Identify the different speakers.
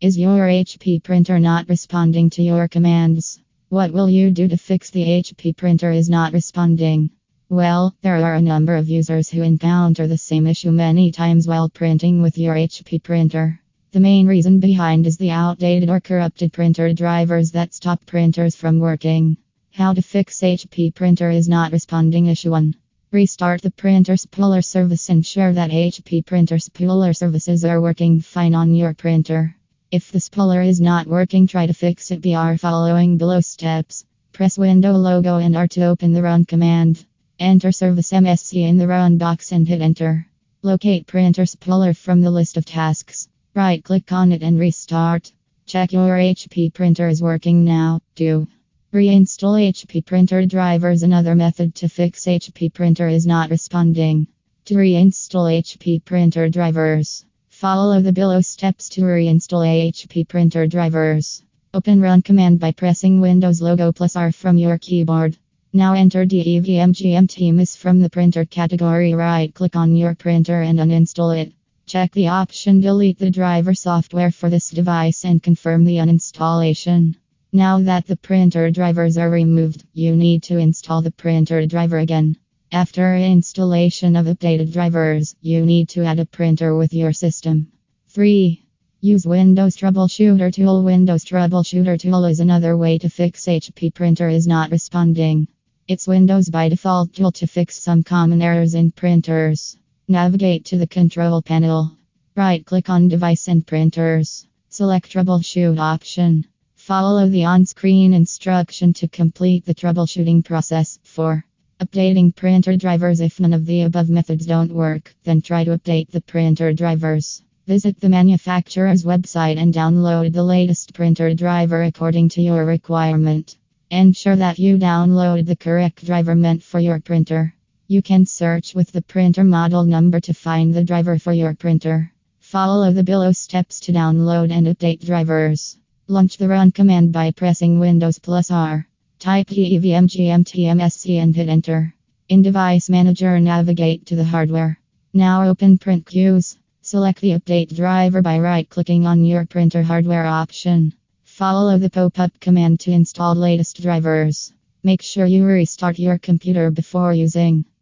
Speaker 1: Is your HP printer not responding to your commands? What will you do to fix the HP printer is not responding? Well, there are a number of users who encounter the same issue many times while printing with your HP printer. The main reason behind is the outdated or corrupted printer drivers that stop printers from working. How to fix HP printer is not responding issue 1. Restart the printer spooler service. Ensure that HP printer spooler services are working fine on your printer. If the spooler is not working, try to fix it by following below steps. Press window logo and R to open the run command. Enter service MSC in the run box and hit enter. Locate printer spooler from the list of tasks. Right click on it and restart. Check your HP printer is working now. Do. Reinstall HP printer drivers. Another method to fix HP printer is not responding. To reinstall HP printer drivers. Follow the below steps to reinstall HP printer drivers. Open run command by pressing Windows logo plus R from your keyboard. Now enter DEVMGMTMSC from the printer category. Right click on your printer and uninstall it. Check the option delete the driver software for this device and confirm the uninstallation. Now that the printer drivers are removed, you need to install the printer driver again. After installation of updated drivers, you need to add a printer with your system. 3. Use Windows Troubleshooter Tool. Windows Troubleshooter Tool is another way to fix HP printer is not responding. It's Windows by default tool to fix some common errors in printers. Navigate to the control panel. Right click on device and printers. Select troubleshoot option. Follow the on-screen instruction to complete the troubleshooting process. 4. Updating printer drivers If none of the above methods don't work, then try to update the printer drivers. Visit the manufacturer's website and download the latest printer driver according to your requirement. Ensure that you download the correct driver meant for your printer. You can search with the printer model number to find the driver for your printer. Follow the below steps to download and update drivers. Launch the run command by pressing Windows plus R. Type DEVMGMTMSC and hit enter. In Device Manager, navigate to the hardware. Now open Print Queues. Select the update driver by right clicking on your printer hardware option. Follow the pop up command to install latest drivers. Make sure you restart your computer before using.